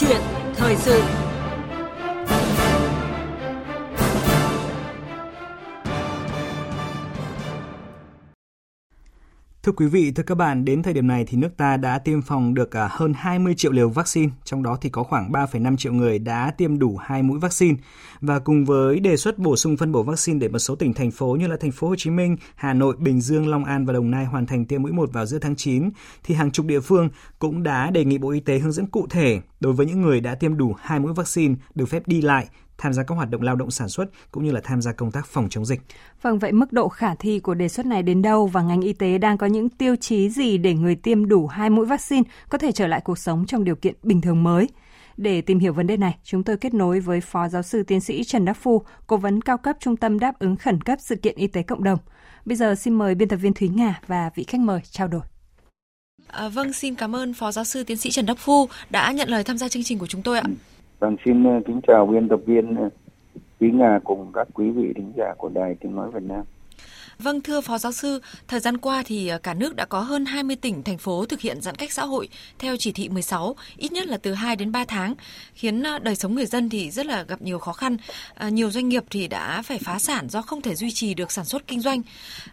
chuyện thời sự. Thưa quý vị, thưa các bạn, đến thời điểm này thì nước ta đã tiêm phòng được à, hơn 20 triệu liều vaccine, trong đó thì có khoảng 3,5 triệu người đã tiêm đủ hai mũi vaccine. Và cùng với đề xuất bổ sung phân bổ vaccine để một số tỉnh thành phố như là thành phố Hồ Chí Minh, Hà Nội, Bình Dương, Long An và Đồng Nai hoàn thành tiêm mũi 1 vào giữa tháng 9 thì hàng chục địa phương cũng đã đề nghị Bộ Y tế hướng dẫn cụ thể đối với những người đã tiêm đủ hai mũi vaccine được phép đi lại tham gia các hoạt động lao động sản xuất cũng như là tham gia công tác phòng chống dịch. Vâng, vậy mức độ khả thi của đề xuất này đến đâu và ngành y tế đang có những tiêu chí gì để người tiêm đủ hai mũi vaccine có thể trở lại cuộc sống trong điều kiện bình thường mới? Để tìm hiểu vấn đề này, chúng tôi kết nối với Phó Giáo sư Tiến sĩ Trần Đắc Phu, Cố vấn cao cấp Trung tâm Đáp ứng Khẩn cấp Sự kiện Y tế Cộng đồng. Bây giờ xin mời biên tập viên Thúy Nga và vị khách mời trao đổi. À, vâng, xin cảm ơn Phó Giáo sư Tiến sĩ Trần Đắc Phu đã nhận lời tham gia chương trình của chúng tôi ạ. Vâng, xin ờ, kính chào biên tập viên ờ, Quý Nga cùng các quý vị thính giả của Đài Tiếng Nói Việt Nam. Vâng thưa Phó Giáo sư, thời gian qua thì à, cả nước đã có hơn 20 tỉnh, thành phố thực hiện giãn cách xã hội theo chỉ thị 16, ít nhất là từ 2 đến 3 tháng, khiến à, đời sống người dân thì rất là gặp nhiều khó khăn. À, nhiều doanh nghiệp thì đã phải phá sản do không thể duy trì được sản xuất kinh doanh.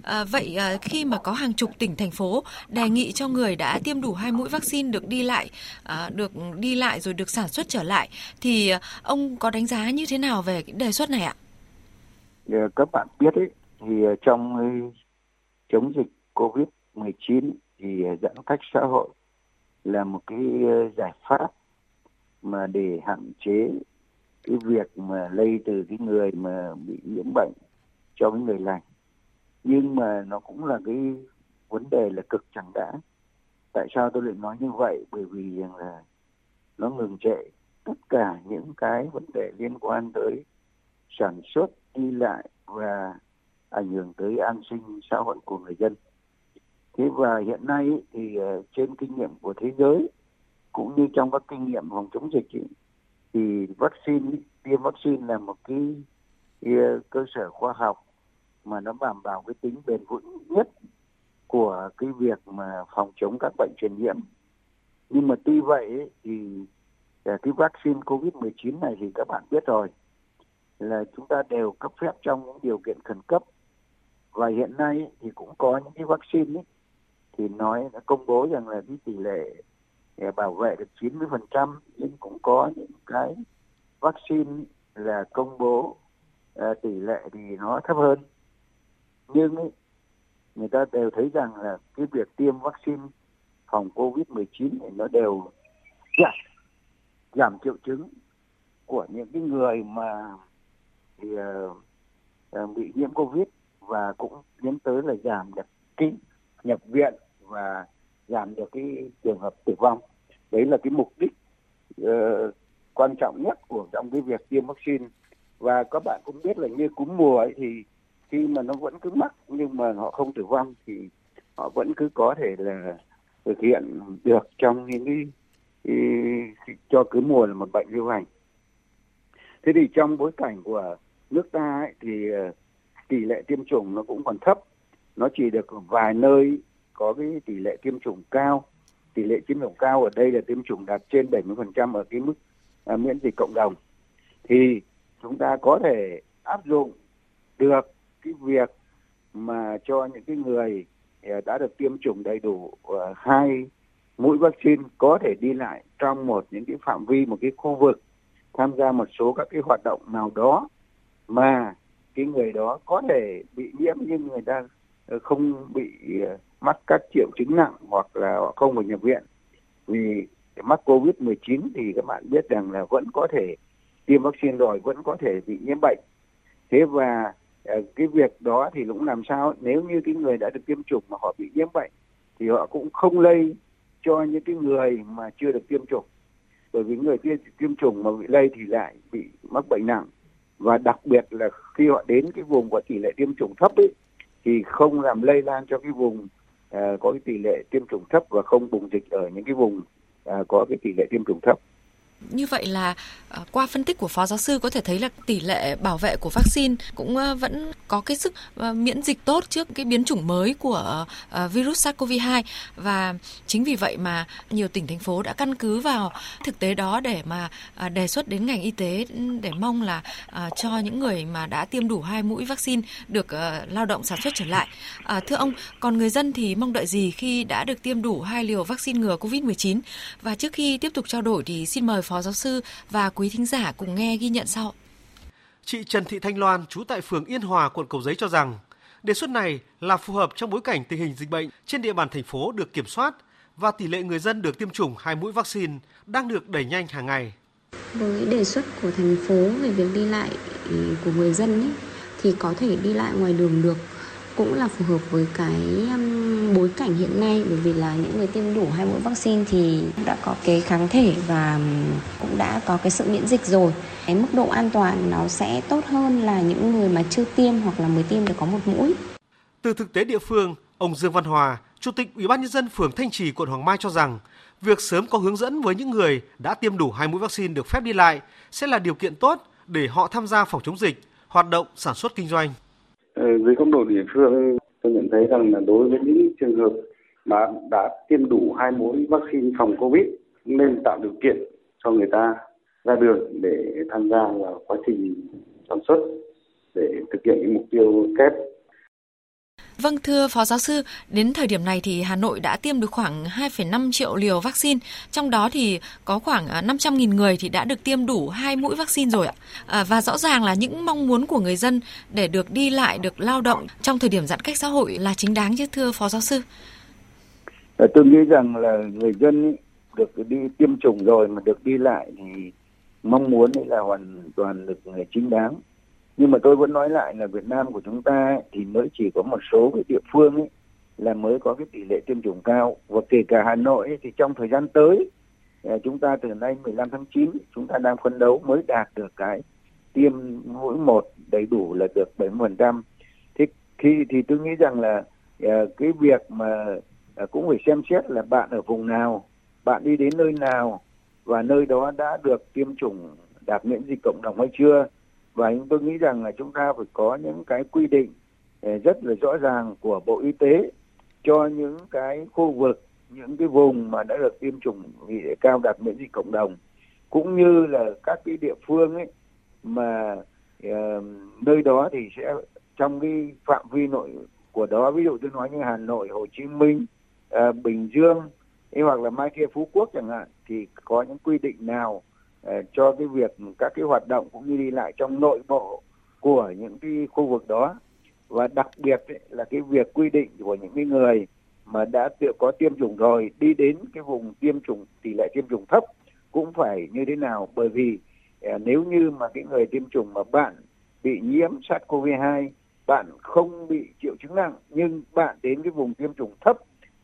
À, vậy à, khi mà có hàng chục tỉnh, thành phố đề nghị cho người đã tiêm đủ hai mũi vaccine được đi lại, à, được đi lại rồi được sản xuất trở lại, thì à, ông có đánh giá như thế nào về cái đề xuất này ạ? Các bạn biết ấy, thì ờ, trong ờ, chống dịch Covid-19 thì ờ, giãn cách xã hội là một cái giải pháp mà để hạn chế cái việc mà lây từ cái người mà bị nhiễm bệnh cho cái người lành. Nhưng mà nó cũng là cái vấn đề là cực chẳng đã. Tại sao tôi lại nói như vậy? Bởi vì rằng là nó ngừng trệ tất cả những cái vấn đề liên quan tới sản xuất đi lại và ảnh hưởng tới an sinh xã hội của người dân. Thế và hiện nay thì ờ, trên kinh nghiệm của thế giới cũng như trong các kinh nghiệm phòng chống dịch ý, thì vaccine tiêm vaccine là một cái, cái ờ, cơ sở khoa học mà nó đảm bảo cái tính bền vững nhất của cái việc mà phòng chống các bệnh truyền nhiễm. Nhưng mà tuy vậy thì ờ, cái vaccine COVID-19 này thì các bạn biết rồi là chúng ta đều cấp phép trong những điều kiện khẩn cấp và hiện nay thì cũng có những cái vaccine ấy, thì nói đã công bố rằng là cái tỷ lệ để bảo vệ được 90% nhưng cũng có những cái vaccine là công bố uh, tỷ lệ thì nó thấp hơn. Nhưng ấy, người ta đều thấy rằng là cái việc tiêm vaccine phòng Covid-19 thì nó đều giảm giảm triệu chứng của những cái người mà thì, uh, bị nhiễm Covid và cũng tiến tới là giảm được cái nhập viện và giảm được cái trường hợp tử vong. Đấy là cái mục đích uh, quan trọng nhất của trong cái việc tiêm vaccine. Và các bạn cũng biết là như cúm mùa ấy thì khi mà nó vẫn cứ mắc nhưng mà họ không tử vong thì họ vẫn cứ có thể là thực hiện được trong những cái, cái cho cứ mùa là một bệnh lưu hành. Thế thì trong bối cảnh của nước ta ấy, thì uh, tỷ lệ tiêm chủng nó cũng còn thấp. Nó chỉ được vài nơi có cái tỷ lệ tiêm chủng cao. Tỷ lệ tiêm chủng cao ở đây là tiêm chủng đạt trên 70% ở cái mức à, miễn dịch cộng đồng. Thì chúng ta có thể áp dụng được cái việc mà cho những cái người à, đã được tiêm chủng đầy đủ à, hai mũi vaccine có thể đi lại trong một những cái phạm vi một cái khu vực tham gia một số các cái hoạt động nào đó mà cái người đó có thể bị nhiễm nhưng người ta ờ, không bị ờ, mắc các triệu chứng nặng hoặc là họ không phải nhập viện. Vì mắc covid 19 thì các bạn biết rằng là vẫn có thể tiêm vaccine rồi, vẫn có thể bị nhiễm bệnh. Thế và ờ, cái việc đó thì cũng làm sao nếu như cái người đã được tiêm chủng mà họ bị nhiễm bệnh thì họ cũng không lây cho những cái người mà chưa được tiêm chủng. Bởi vì người tiêm tiêm chủng mà bị lây thì lại bị mắc bệnh nặng và đặc biệt là khi họ đến cái vùng có tỷ lệ tiêm chủng thấp ấy, thì không làm lây lan cho cái vùng uh, có cái tỷ lệ tiêm chủng thấp và không bùng dịch ở những cái vùng uh, có cái tỷ lệ tiêm chủng thấp. Như vậy là ờ, qua phân tích của phó giáo sư có thể thấy là tỷ lệ bảo vệ của vaccine cũng ờ, vẫn có cái sức ờ, miễn dịch tốt trước cái biến chủng mới của virus SARS-CoV-2 và chính vì vậy mà nhiều tỉnh thành phố đã căn cứ vào thực tế đó để mà đề xuất đến ngành y tế để mong là cho những người mà đã tiêm đủ hai mũi vaccine được lao động sản xuất trở lại. Thưa ông, còn người dân thì mong đợi gì khi đã được tiêm đủ hai liều vaccine ngừa COVID-19? Và trước khi tiếp tục trao đổi thì xin mời phó giáo sư và quý thính giả cùng nghe ghi nhận sau. Chị Trần Thị Thanh Loan, trú tại phường Yên Hòa, quận Cầu Giấy cho rằng đề xuất này là phù hợp trong bối cảnh tình hình dịch bệnh trên địa bàn thành phố được kiểm soát và tỷ lệ người dân được tiêm chủng hai mũi vaccine đang được đẩy nhanh hàng ngày. Với đề xuất của thành phố về việc đi lại của người dân ấy, thì có thể đi lại ngoài đường được cũng là phù hợp với cái bối cảnh hiện nay bởi vì là những người tiêm đủ hai mũi vaccine thì đã có cái kháng thể và cũng đã có cái sự miễn dịch rồi cái mức độ an toàn nó sẽ tốt hơn là những người mà chưa tiêm hoặc là mới tiêm được có một mũi từ thực tế địa phương ông Dương Văn Hòa Chủ tịch Ủy ban nhân dân phường Thanh Trì quận Hoàng Mai cho rằng việc sớm có hướng dẫn với những người đã tiêm đủ hai mũi vaccine được phép đi lại sẽ là điều kiện tốt để họ tham gia phòng chống dịch, hoạt động sản xuất kinh doanh. Ờ, dưới góc độ địa phương tôi nhận thấy rằng là đối với những trường hợp mà đã tiêm đủ hai mũi vaccine phòng covid nên tạo điều kiện cho người ta ra đường để tham gia vào quá trình sản xuất, để thực hiện những mục tiêu kép Vâng thưa Phó Giáo sư, đến thời điểm này thì Hà Nội đã tiêm được khoảng 2,5 triệu liều vaccine, trong đó thì có khoảng à, 500.000 người thì đã được tiêm đủ hai mũi vaccine rồi ạ. À, và rõ ràng là những mong muốn của người dân để được đi lại, được lao động trong thời điểm giãn cách xã hội là chính đáng chứ thưa Phó Giáo sư. Ờ, tôi nghĩ rằng là người dân được đi tiêm chủng rồi mà được đi lại thì mong muốn là hoàn toàn được à, chính đáng nhưng mà tôi vẫn nói lại là Việt Nam của chúng ta thì mới chỉ có một số cái địa phương ấy là mới có cái tỷ lệ tiêm chủng cao và kể cả Hà Nội ấy, thì trong thời gian tới à, chúng ta từ nay 15 tháng 9 chúng ta đang phấn đấu mới đạt được cái tiêm mũi một đầy đủ là được 70%. Thì khi thì tôi nghĩ rằng là à, cái việc mà à, cũng phải xem xét là bạn ở vùng nào, bạn đi đến nơi nào và nơi đó đã được tiêm chủng đạt miễn dịch cộng đồng hay chưa và chúng tôi nghĩ rằng là chúng ta phải có những cái quy định ờ, rất là rõ ràng của Bộ Y tế cho những cái khu vực những cái vùng mà đã được tiêm chủng vì cao đạt miễn dịch cộng đồng cũng như là các cái địa phương ấy mà uh, nơi đó thì sẽ trong cái phạm vi nội của đó ví dụ tôi nói như Hà Nội, Hồ Chí Minh, uh, Bình Dương hay hoặc là mai kia Phú Quốc chẳng hạn thì có những quy định nào Ờ, cho cái việc các cái hoạt động cũng như đi lại trong nội bộ của những cái khu vực đó. Và đặc biệt ấy, là cái việc quy định của những cái người mà đã tự có tiêm chủng rồi đi đến cái vùng tiêm chủng tỷ lệ tiêm chủng thấp cũng phải như thế nào? Bởi vì ờ, nếu như mà cái người tiêm chủng mà bạn bị nhiễm SARS-CoV-2 bạn không bị triệu chứng nặng nhưng bạn đến cái vùng tiêm chủng thấp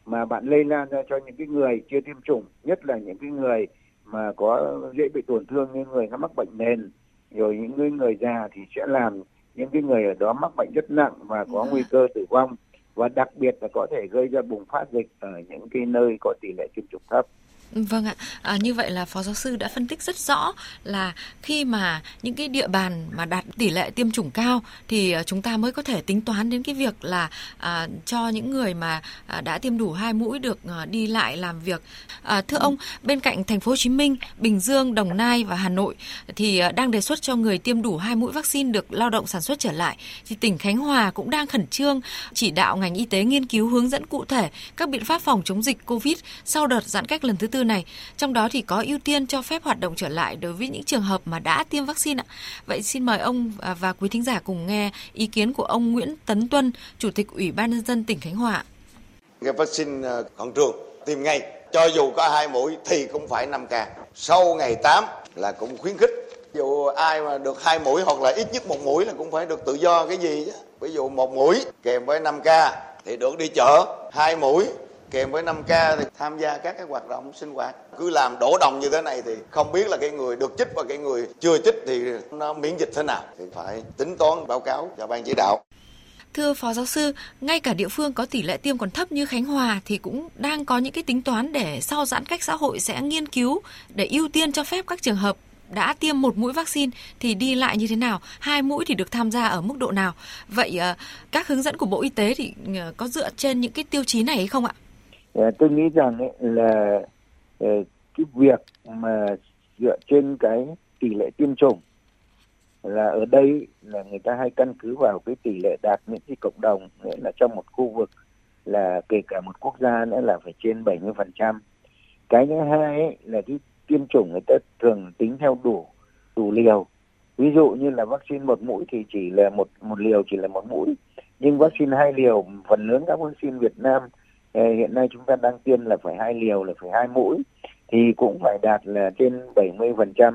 mà bạn lây lan ra cho những cái người chưa tiêm chủng nhất là những cái người mà có dễ bị tổn thương như người nó mắc bệnh nền rồi những người, người già thì sẽ làm những cái người ở đó mắc bệnh rất nặng và có nguy cơ tử vong và đặc biệt là có thể gây ra bùng phát dịch ở những cái nơi có tỷ lệ tiêm chủng thấp. Vâng ạ, à, như vậy là Phó Giáo sư đã phân tích rất rõ là khi mà những cái địa bàn mà đạt tỷ lệ tiêm chủng cao thì à, chúng ta mới có thể tính toán đến cái việc là à, cho những người mà à, đã tiêm đủ hai mũi được à, đi lại làm việc. À, thưa ông, bên cạnh thành phố Hồ Chí Minh, Bình Dương, Đồng Nai và Hà Nội thì à, đang đề xuất cho người tiêm đủ hai mũi vaccine được lao động sản xuất trở lại thì tỉnh Khánh Hòa cũng đang khẩn trương chỉ đạo ngành y tế nghiên cứu hướng dẫn cụ thể các biện pháp phòng chống dịch Covid sau đợt giãn cách lần thứ tư này. Trong đó thì có ưu tiên cho phép hoạt động trở lại đối với những trường hợp mà đã tiêm vaccine ạ. Vậy xin mời ông à, và quý thính giả cùng nghe ý kiến của ông Nguyễn Tấn Tuân, Chủ tịch Ủy ban nhân dân tỉnh Khánh Hòa. Cái vaccine à, khẩn trường tiêm ngay, cho dù có hai mũi thì cũng phải 5 ca. Sau ngày 8 là cũng khuyến khích dù ai mà được hai mũi hoặc là ít nhất một mũi là cũng phải được tự do cái gì chứ ví dụ một mũi kèm với 5 ca thì được đi chợ hai mũi kèm với 5K thì tham gia các cái hoạt động sinh hoạt cứ làm đổ đồng như thế này thì không biết là cái người được chích và cái người chưa chích thì nó miễn dịch thế nào thì phải tính toán báo cáo cho ban chỉ đạo Thưa Phó Giáo sư, ngay cả địa phương có tỷ lệ tiêm còn thấp như Khánh Hòa thì cũng đang có những cái tính toán để sau giãn cách xã hội sẽ nghiên cứu để ưu tiên cho phép các trường hợp đã tiêm một mũi vaccine thì đi lại như thế nào, hai mũi thì được tham gia ở mức độ nào. Vậy ờ, các hướng dẫn của Bộ Y tế thì ờ, có dựa trên những cái tiêu chí này hay không ạ? Ờ, tôi nghĩ rằng ấy là ờ, cái việc mà dựa trên cái tỷ lệ tiêm chủng là ở đây là người ta hay căn cứ vào cái tỷ lệ đạt miễn dịch cộng đồng nghĩa là trong một khu vực là kể cả một quốc gia nữa là phải trên 70%. Cái thứ hai ấy, là cái tiêm chủng người ta thường tính theo đủ đủ liều. Ví dụ như là vaccine một mũi thì chỉ là một một liều chỉ là một mũi. Nhưng vaccine hai liều phần lớn các vaccine Việt Nam Ờ, hiện nay chúng ta đang tiêm là phải hai liều là phải hai mũi thì cũng phải đạt là trên 70%.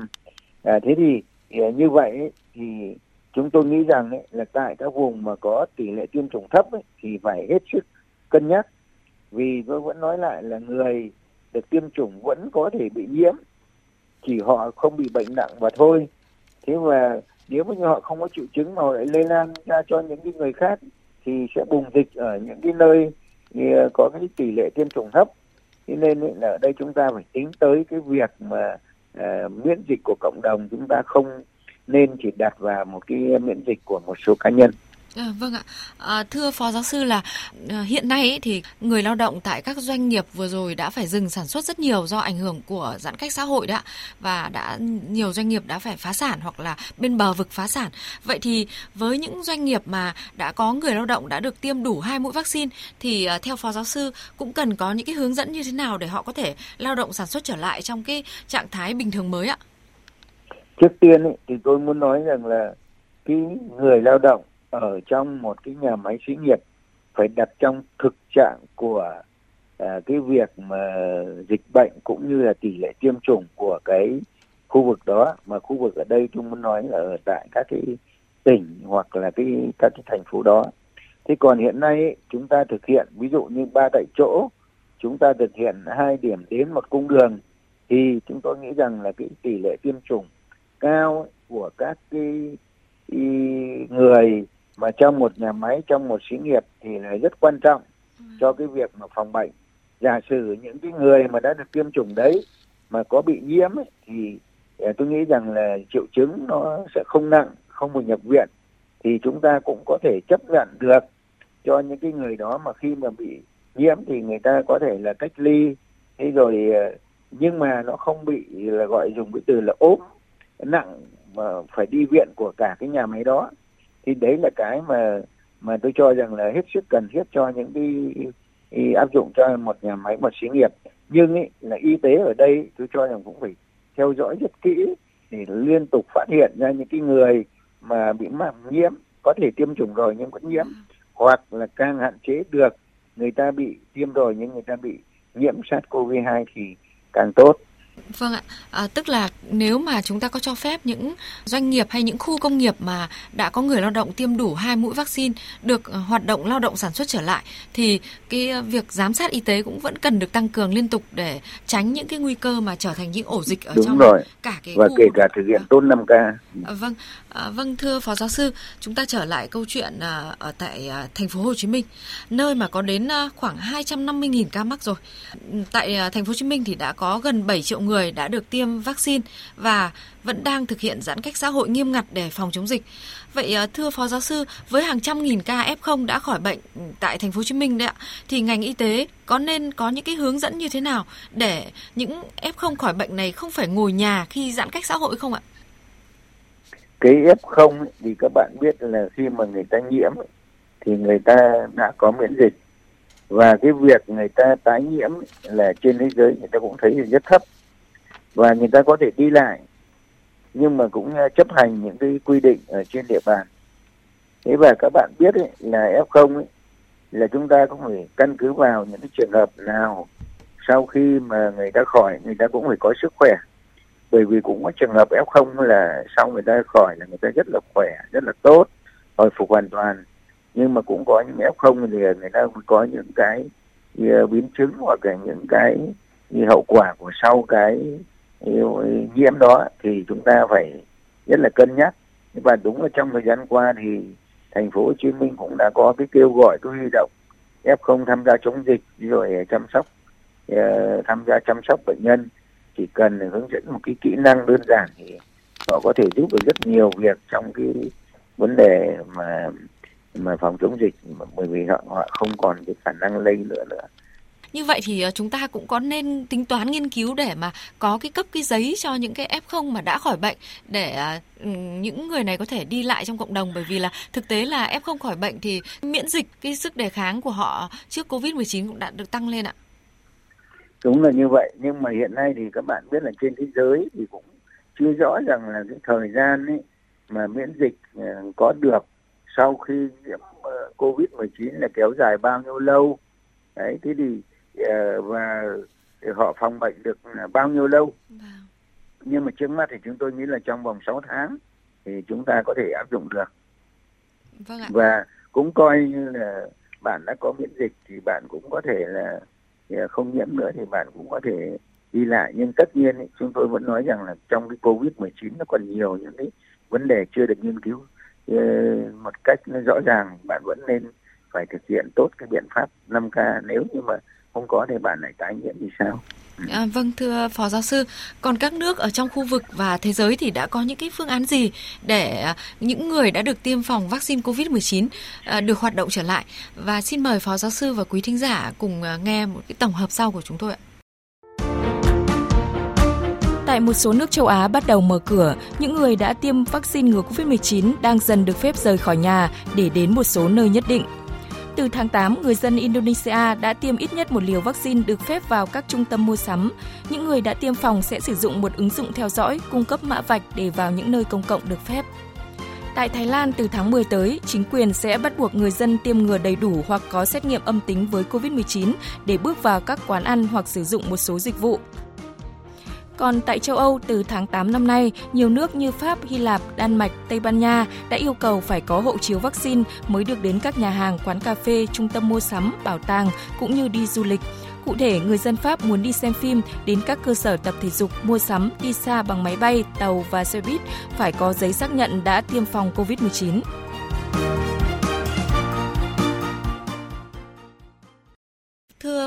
À, ờ, thế thì ờ, như vậy thì chúng tôi nghĩ rằng ấy, là tại các vùng mà có tỷ lệ tiêm chủng thấp ấy, thì phải hết sức cân nhắc vì tôi vẫn nói lại là người được tiêm chủng vẫn có thể bị nhiễm chỉ họ không bị bệnh nặng và thôi thế mà nếu mà như họ không có triệu chứng mà họ lại lây lan ra cho những cái người khác thì sẽ bùng dịch ở những cái nơi Ờ, có cái tỷ lệ tiêm chủng thấp thế nên là ở đây chúng ta phải tính tới cái việc mà uh, miễn dịch của cộng đồng chúng ta không nên chỉ đặt vào một cái miễn dịch của một số cá nhân. À, vâng ạ. À, thưa Phó Giáo sư là à, hiện nay ấy, thì người lao động tại các doanh nghiệp vừa rồi đã phải dừng sản xuất rất nhiều do ảnh hưởng của giãn cách xã hội đã và đã nhiều doanh nghiệp đã phải phá sản hoặc là bên bờ vực phá sản. Vậy thì với những doanh nghiệp mà đã có người lao động đã được tiêm đủ hai mũi vaccine thì à, theo Phó Giáo sư cũng cần có những cái hướng dẫn như thế nào để họ có thể lao động sản xuất trở lại trong cái trạng thái bình thường mới ạ? Trước tiên ấy, thì tôi muốn nói rằng là cái người lao động ở trong một cái nhà máy xí nghiệp phải đặt trong thực trạng của à, cái việc mà dịch bệnh cũng như là tỷ lệ tiêm chủng của cái khu vực đó. Mà khu vực ở đây tôi muốn nói là ở tại các cái tỉnh hoặc là cái các cái thành phố đó. Thế còn hiện nay ấy, chúng ta thực hiện ví dụ như ba tại chỗ chúng ta thực hiện hai điểm đến một cung đường thì chúng tôi nghĩ rằng là cái tỷ lệ tiêm chủng cao của các cái người mà trong một nhà máy trong một xí nghiệp thì là rất quan trọng ừ. cho cái việc mà phòng bệnh. Giả sử những cái người mà đã được tiêm chủng đấy mà có bị nhiễm ấy, thì à, tôi nghĩ rằng là triệu chứng nó sẽ không nặng không phải nhập viện. Thì chúng ta cũng có thể chấp nhận được cho những cái người đó mà khi mà bị nhiễm thì người ta có thể là cách ly. Thế rồi à, nhưng mà nó không bị là gọi dùng cái từ là ốm nặng mà phải đi viện của cả cái nhà máy đó thì đấy là cái mà mà tôi cho rằng là hết sức cần thiết cho những cái, cái áp dụng cho một nhà máy một xí nghiệp. Nhưng ý, là y tế ở đây tôi cho rằng cũng phải theo dõi rất kỹ để liên tục phát hiện ra những cái người mà bị mắc nhiễm có thể tiêm chủng rồi nhưng vẫn nhiễm hoặc là càng hạn chế được người ta bị tiêm rồi nhưng người ta bị nhiễm SARS-CoV-2 thì càng tốt. Vâng ạ, à, tức là nếu mà chúng ta có cho phép những doanh nghiệp hay những khu công nghiệp mà đã có người lao động tiêm đủ hai mũi vaccine được ờ, hoạt động lao động sản xuất trở lại thì cái ờ, việc giám sát y tế cũng vẫn cần được tăng cường liên tục để tránh những cái nguy cơ mà trở thành những ổ dịch ở Đúng trong rồi. cả cái và khu kể cả thực hiện tốt 5K. À, vâng, à, vâng thưa phó giáo sư, chúng ta trở lại câu chuyện à, ở tại à, thành phố Hồ Chí Minh, nơi mà có đến à, khoảng 250.000 ca mắc rồi. Tại à, thành phố Hồ Chí Minh thì đã có gần 7 triệu người đã được tiêm vaccine và vẫn đang thực hiện giãn cách xã hội nghiêm ngặt để phòng chống dịch. Vậy à, thưa phó giáo sư, với hàng trăm nghìn ca F0 đã khỏi bệnh tại thành phố Hồ Chí Minh đấy ạ, thì ngành y tế có nên có những cái hướng dẫn như thế nào để những F0 khỏi bệnh này không phải ngồi nhà khi giãn cách xã hội không ạ? Cái F0 thì các bạn biết là khi mà người ta nhiễm thì người ta đã có miễn dịch. Và cái việc người ta tái nhiễm là trên thế giới người ta cũng thấy là rất thấp. Và người ta có thể đi lại nhưng mà cũng à, chấp hành những cái quy định ở trên địa bàn. Thế và các bạn biết ấy, là F0 ấy, là chúng ta cũng phải căn cứ vào những cái trường hợp nào sau khi mà người ta khỏi người ta cũng phải có sức khỏe bởi vì cũng có trường hợp F0 là sau người ta khỏi là người ta rất là khỏe, rất là tốt, hồi phục hoàn toàn. Nhưng mà cũng có những F0 thì người ta có những cái ờ, biến chứng hoặc là những cái hậu quả của sau cái ờ, nhiễm đó thì chúng ta phải rất là cân nhắc. Và đúng là trong thời gian qua thì thành phố Hồ Chí Minh cũng đã có cái kêu gọi, cái huy động F0 tham gia chống dịch, rồi chăm sóc ờ, tham gia chăm sóc bệnh nhân chỉ cần hướng dẫn một cái kỹ năng đơn giản thì họ có thể giúp được rất nhiều việc trong cái vấn đề mà mà phòng chống dịch. Bởi vì họ, họ không còn cái khả năng lây nữa nữa. Như vậy thì ờ, chúng ta cũng có nên tính toán nghiên cứu để mà có cái cấp cái giấy cho những cái F0 mà đã khỏi bệnh để ờ, ừ, những người này có thể đi lại trong cộng đồng. Bởi vì là thực tế là F0 khỏi bệnh thì miễn dịch cái sức đề kháng của họ trước Covid-19 cũng đã được tăng lên ạ. Đúng là như vậy nhưng mà hiện nay thì các bạn biết là trên thế giới thì cũng chưa rõ rằng là cái thời gian ấy mà miễn dịch ờ, có được sau khi nhiễm Covid-19 là kéo dài bao nhiêu lâu. Đấy, thế thì Ờ, và họ phòng bệnh được bao nhiêu lâu vâng. nhưng mà trước mắt thì chúng tôi nghĩ là trong vòng 6 tháng thì chúng ta có thể áp dụng được vâng ạ. và cũng coi như là bạn đã có miễn dịch thì bạn cũng có thể là ờ, không nhiễm nữa thì bạn cũng có thể đi lại. Nhưng tất nhiên ấy, chúng tôi vẫn nói rằng là trong cái covid 19 nó còn nhiều những cái vấn đề chưa được nghiên cứu. Ờ, một cách nó rõ ràng bạn vẫn nên phải thực hiện tốt cái biện pháp 5K nếu như mà không có thì bạn lại tái nhiễm thì sao. À, vâng thưa phó giáo sư, còn các nước ở trong khu vực và thế giới thì đã có những cái phương án gì để à, những người đã được tiêm phòng vaccine COVID-19 à, được hoạt động trở lại? Và xin mời phó giáo sư và quý thính giả cùng à, nghe một cái tổng hợp sau của chúng tôi ạ. Tại một số nước châu Á bắt đầu mở cửa, những người đã tiêm vaccine ngừa COVID-19 đang dần được phép rời khỏi nhà để đến một số nơi nhất định từ tháng 8, người dân Indonesia đã tiêm ít nhất một liều vaccine được phép vào các trung tâm mua sắm. Những người đã tiêm phòng sẽ sử dụng một ứng dụng theo dõi, cung cấp mã vạch để vào những nơi công cộng được phép. Tại Thái Lan, từ tháng 10 tới, chính quyền sẽ bắt buộc người dân tiêm ngừa đầy đủ hoặc có xét nghiệm âm tính với COVID-19 để bước vào các quán ăn hoặc sử dụng một số dịch vụ. Còn tại châu Âu, từ tháng 8 năm nay, nhiều nước như Pháp, Hy Lạp, Đan Mạch, Tây Ban Nha đã yêu cầu phải có hộ chiếu vaccine mới được đến các nhà hàng, quán cà phê, trung tâm mua sắm, bảo tàng cũng như đi du lịch. Cụ thể, người dân Pháp muốn đi xem phim, đến các cơ sở tập thể dục, mua sắm, đi xa bằng máy bay, tàu và xe buýt phải có giấy xác nhận đã tiêm phòng COVID-19.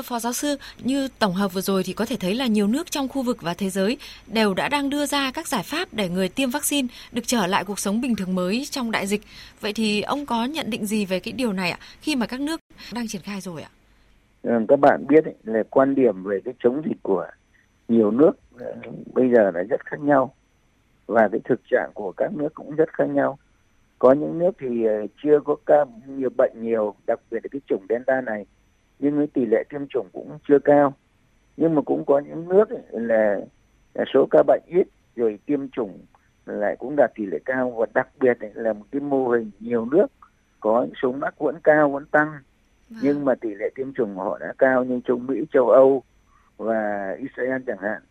Phó Giáo sư, như tổng hợp vừa rồi thì có thể thấy là nhiều nước trong khu vực và thế giới đều đã đang đưa ra các giải pháp để người tiêm vaccine được trở lại cuộc sống bình thường mới trong đại dịch. Vậy thì ông có nhận định gì về cái điều này ạ, khi mà các nước đang triển khai rồi ạ? Ờ, các bạn biết ấy, là quan điểm về cái chống dịch của nhiều nước ờ, bây giờ là rất khác nhau và cái thực trạng của các nước cũng rất khác nhau. Có những nước thì ờ, chưa có ca nhiều bệnh nhiều, đặc biệt là cái chủng Delta này nhưng cái tỷ lệ tiêm chủng cũng chưa cao. Nhưng mà cũng có những nước ấy là, là số ca bệnh ít rồi tiêm chủng lại cũng đạt tỷ lệ cao. Và đặc biệt là một cái mô hình nhiều nước có số mắc vẫn cao vẫn tăng. Vâng. nhưng mà tỷ lệ tiêm chủng của họ đã cao như châu Mỹ, châu Âu và Israel chẳng hạn.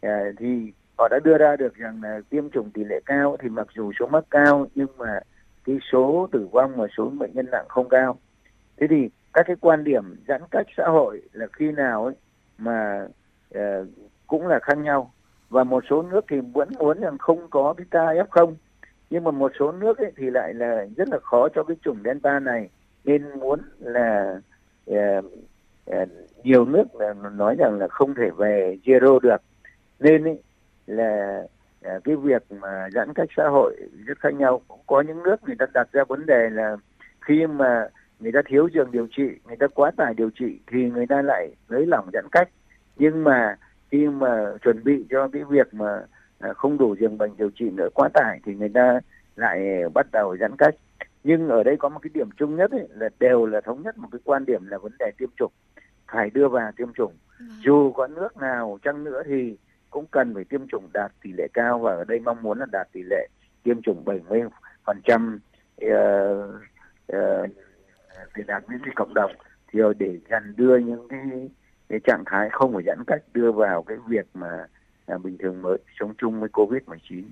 À, thì họ đã đưa ra được rằng là tiêm chủng tỷ lệ cao thì mặc dù số mắc cao nhưng mà cái số tử vong và số bệnh nhân nặng không cao. Thế thì các cái quan điểm giãn cách xã hội là khi nào ấy mà uh, cũng là khác nhau. Và một số nước thì vẫn muốn rằng không có cái ca f0 nhưng mà một số nước ấy thì lại là rất là khó cho cái chủng delta này. Nên muốn là uh, uh, nhiều nước là nói rằng là không thể về zero được. Nên ấy, là uh, cái việc mà giãn cách xã hội rất khác nhau. Cũng có những nước người ta đặt ra vấn đề là khi mà người ta thiếu giường điều trị người ta quá tải điều trị thì người ta lại nới lỏng giãn cách. Nhưng mà khi mà chuẩn bị cho cái việc mà à, không đủ giường bệnh điều trị nữa quá tải thì người ta lại bắt đầu giãn cách. Nhưng ở đây có một cái điểm chung nhất ấy, là đều là thống nhất một cái quan điểm là vấn đề tiêm chủng phải đưa vào tiêm chủng. Vâng. dù có nước nào chăng nữa thì cũng cần phải tiêm chủng đạt tỷ lệ cao và ở đây mong muốn là đạt tỷ lệ tiêm chủng 70 phần trăm uh, uh, để đạt miễn dịch cộng đồng thì để dần đưa những cái, cái trạng thái không phải giãn cách đưa vào cái việc mà à, bình thường mới sống chung với covid 19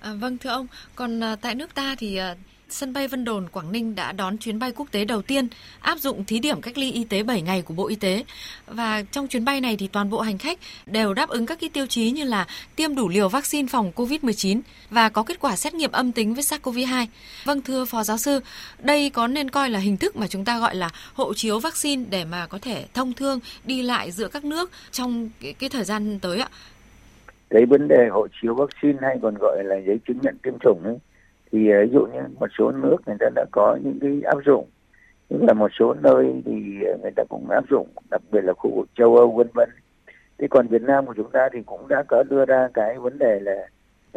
À, vâng thưa ông, còn à, tại nước ta thì à, sân bay Vân Đồn, Quảng Ninh đã đón chuyến bay quốc tế đầu tiên áp dụng thí điểm cách ly y tế 7 ngày của Bộ Y tế. Và trong chuyến bay này thì toàn bộ hành khách đều đáp ứng các cái tiêu chí như là tiêm đủ liều vaccine phòng COVID-19 và có kết quả xét nghiệm âm tính với SARS-CoV-2. Vâng thưa Phó Giáo sư, đây có nên coi là hình thức mà chúng ta gọi là hộ chiếu vaccine để mà có thể thông thương đi lại giữa các nước trong cái, cái thời gian tới ạ? Cái vấn đề hộ chiếu vaccine hay còn gọi là giấy chứng nhận tiêm chủng ấy thì ờ, ví dụ như một số nước người ta đã có những cái áp dụng nhưng là một số nơi thì ờ, người ta cũng áp dụng đặc biệt là khu vực châu Âu vân vân. Thế còn Việt Nam của chúng ta thì cũng đã có đưa ra cái vấn đề là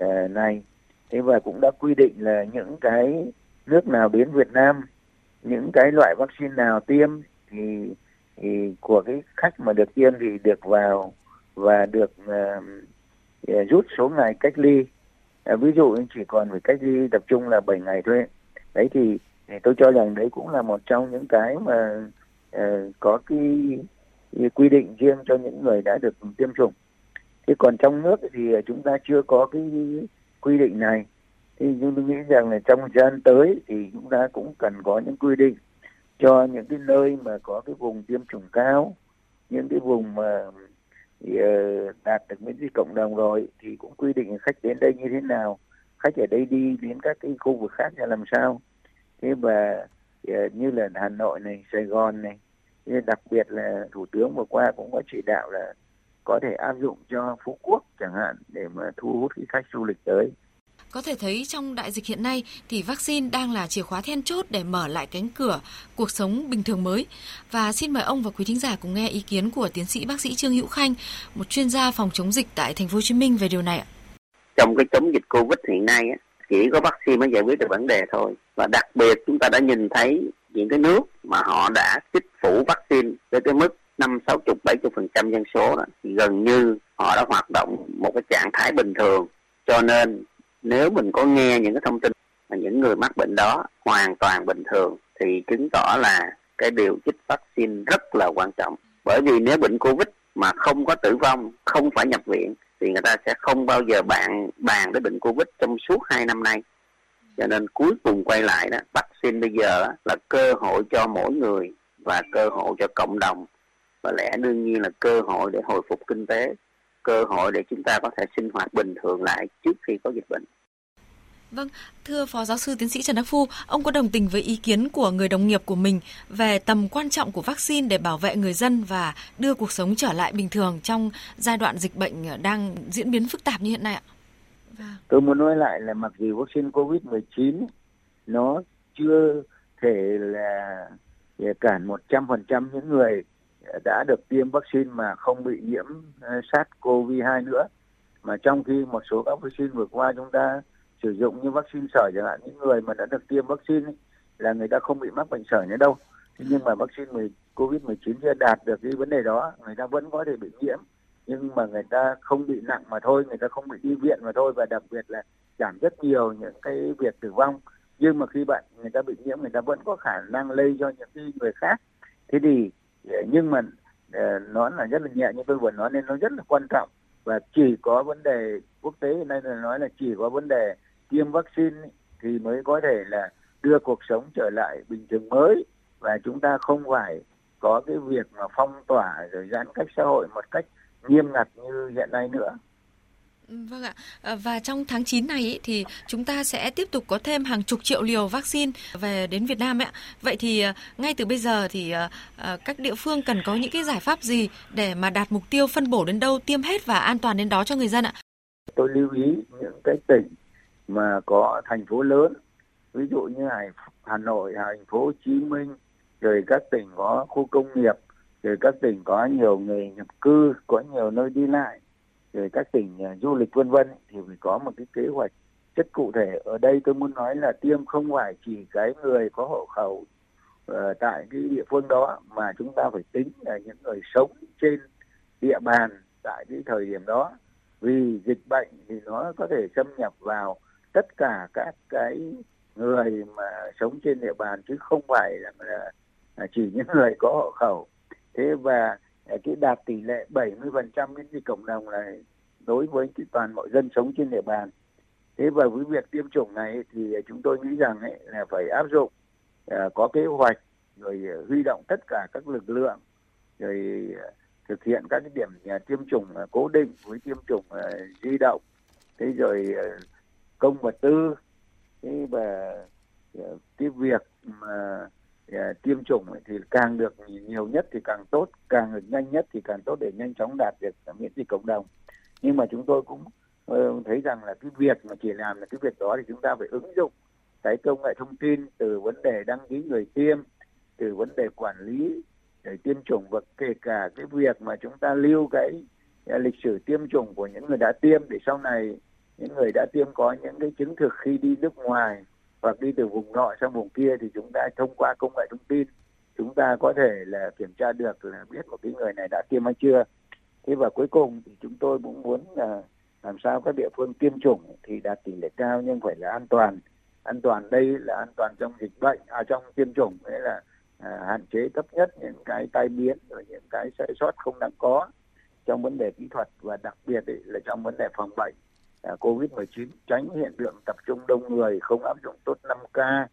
uh, này. Thế và cũng đã quy định là những cái nước nào đến Việt Nam những cái loại vaccine nào tiêm thì, thì của cái khách mà được tiêm thì được vào và được uh, rút số ngày cách ly. Ờ, ví dụ chỉ còn phải cách ly tập trung là 7 ngày thôi. Đấy thì, thì tôi cho rằng đấy cũng là một trong những cái mà uh, có cái, cái quy định riêng cho những người đã được tiêm chủng. Thế còn trong nước thì chúng ta chưa có cái quy định này. Thì chúng tôi nghĩ rằng là trong thời gian tới thì chúng ta cũng cần có những quy định cho những cái nơi mà có cái vùng tiêm chủng cao những cái vùng mà thì uh, đạt được miễn dịch cộng đồng rồi thì cũng quy định khách đến đây như thế nào khách ở đây đi đến các cái khu vực khác là làm sao. Thế và uh, như là hà nội này sài gòn này đặc biệt là thủ tướng vừa qua cũng có chỉ đạo là có thể áp dụng cho phú quốc chẳng hạn để mà thu hút cái khách du lịch tới có thể thấy trong đại dịch hiện nay thì vaccine đang là chìa khóa then chốt để mở lại cánh cửa cuộc sống bình thường mới. Và xin mời ông và quý thính giả cùng nghe ý kiến của tiến sĩ bác sĩ Trương Hữu Khanh, một chuyên gia phòng chống dịch tại thành phố Hồ Chí Minh về điều này ạ. Trong cái chống dịch Covid hiện nay chỉ có vaccine mới giải quyết được vấn đề thôi. Và đặc biệt chúng ta đã nhìn thấy những cái nước mà họ đã chích phủ vaccine với cái mức năm sáu chục bảy chục phần trăm dân số đó, thì gần như họ đã hoạt động một cái trạng thái bình thường cho nên nếu mình có nghe những cái thông tin mà những người mắc bệnh đó hoàn toàn bình thường, thì chứng tỏ là cái điều chích vaccine rất là quan trọng. Bởi vì nếu bệnh covid mà không có tử vong, không phải nhập viện, thì người ta sẽ không bao giờ bạn bàn tới bệnh covid trong suốt hai năm nay. Cho nên cuối cùng quay lại đó, vaccine bây giờ là cơ hội cho mỗi người và cơ hội cho cộng đồng. Và lẽ đương nhiên là cơ hội để hồi phục kinh tế cơ hội để chúng ta có thể sinh hoạt bình thường lại trước khi có dịch bệnh. Vâng, thưa Phó Giáo sư Tiến sĩ Trần Đắc Phu, ông có đồng tình với ý kiến của người đồng nghiệp của mình về tầm quan trọng của vaccine để bảo vệ người dân và đưa cuộc sống trở lại bình thường trong giai đoạn dịch bệnh đang diễn biến phức tạp như hiện nay ạ? Vâng. Tôi muốn nói lại là mặc dù vaccine COVID-19 nó chưa thể là cản 100% những người đã được tiêm vaccine mà không bị nhiễm ờ, SARS-CoV-2 nữa. Mà trong khi một số các vaccine vừa qua chúng ta sử dụng như vaccine sởi chẳng hạn những người mà đã được tiêm vaccine ấy, là người ta không bị mắc bệnh sởi nữa đâu. Thế nhưng mà vaccine COVID-19 chưa đạt được cái vấn đề đó, người ta vẫn có thể bị nhiễm nhưng mà người ta không bị nặng mà thôi, người ta không bị đi viện mà thôi và đặc biệt là giảm rất nhiều những cái việc tử vong. Nhưng mà khi bạn người ta bị nhiễm người ta vẫn có khả năng lây cho những người khác. Thế thì Ờ, nhưng mà ờ, nó là rất là nhẹ như tôi vừa nói nên nó rất là quan trọng và chỉ có vấn đề quốc tế nay là nói là chỉ có vấn đề tiêm vaccine thì mới có thể là đưa cuộc sống trở lại bình thường mới và chúng ta không phải có cái việc mà phong tỏa rồi giãn cách xã hội một cách nghiêm ngặt như hiện nay nữa. Vâng ạ. Ờ, và trong tháng 9 này ý, thì chúng ta sẽ tiếp tục có thêm hàng chục triệu liều vaccine về đến Việt Nam ạ. Vậy thì ờ, ngay từ bây giờ thì ờ, các địa phương cần có những cái giải pháp gì để mà đạt mục tiêu phân bổ đến đâu tiêm hết và an toàn đến đó cho người dân ạ? Tôi lưu ý những cái tỉnh mà có thành phố lớn, ví dụ như Hải, Hà Nội, thành phố Hồ Chí Minh, rồi các tỉnh có khu công nghiệp, rồi các tỉnh có nhiều người nhập cư, có nhiều nơi đi lại rồi các tỉnh uh, du lịch vân vân thì phải có một cái kế hoạch rất cụ thể. Ở đây tôi muốn nói là tiêm không phải chỉ cái người có hộ khẩu uh, tại cái địa phương đó mà chúng ta phải tính là những người sống trên địa bàn tại cái thời điểm đó. Vì dịch bệnh thì nó có thể xâm nhập vào tất cả các cái người mà sống trên địa bàn chứ không phải là, là chỉ những người có hộ khẩu. Thế và Ờ, cái đạt tỷ lệ 70% miễn dịch cộng đồng này đối với cái toàn mọi dân sống trên địa bàn. Thế và với việc tiêm chủng này thì chúng tôi nghĩ rằng ấy, là phải áp dụng ờ, có kế hoạch rồi ờ, huy động tất cả các lực lượng rồi thực hiện các cái điểm tiêm chủng cố định với tiêm chủng di động thế rồi công vật tư. Thế và cái việc mà Ờ, tiêm chủng thì càng được nhiều nhất thì càng tốt, càng được nhanh nhất thì càng tốt để nhanh chóng đạt được miễn dịch cộng đồng. Nhưng mà chúng tôi cũng ờ, thấy rằng là cái việc mà chỉ làm là cái việc đó thì chúng ta phải ứng dụng cái công nghệ thông tin từ vấn đề đăng ký người tiêm, từ vấn đề quản lý để tiêm chủng và kể cả cái việc mà chúng ta lưu cái à, lịch sử tiêm chủng của những người đã tiêm để sau này những người đã tiêm có những cái chứng thực khi đi nước ngoài hoặc đi từ vùng nọ sang vùng kia thì chúng ta thông qua công nghệ thông tin chúng ta có thể là kiểm tra được là biết một cái người này đã tiêm hay chưa. Thế và cuối cùng thì chúng tôi cũng muốn là làm sao các địa phương tiêm chủng thì đạt tỷ lệ cao nhưng phải là an toàn. An toàn đây là an toàn trong dịch bệnh à trong tiêm chủng nghĩa là à, hạn chế thấp nhất những cái tai biến rồi những cái sai sót không đáng có trong vấn đề kỹ thuật và đặc biệt ấy, là trong vấn đề phòng bệnh. Ờ, COVID-19 tránh hiện tượng tập trung đông người, không áp dụng tốt 5K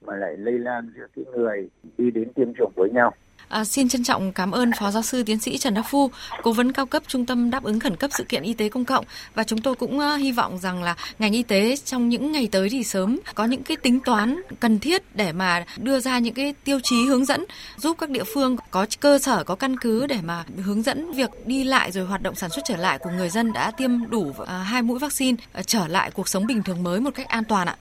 mà lại lây lan giữa cái người đi đến tiêm chủng với nhau. À, xin trân trọng cảm ơn Phó Giáo sư Tiến sĩ Trần Đắc Phu, Cố vấn cao cấp Trung tâm đáp ứng khẩn cấp sự kiện y tế công cộng và chúng tôi cũng uh, hy vọng rằng là ngành y tế trong những ngày tới thì sớm có những cái tính toán cần thiết để mà đưa ra những cái tiêu chí hướng dẫn giúp các địa phương có cơ sở có căn cứ để mà hướng dẫn việc đi lại rồi hoạt động sản xuất trở lại của người dân đã tiêm đủ uh, hai mũi vaccine uh, trở lại cuộc sống bình thường mới một cách an toàn ạ.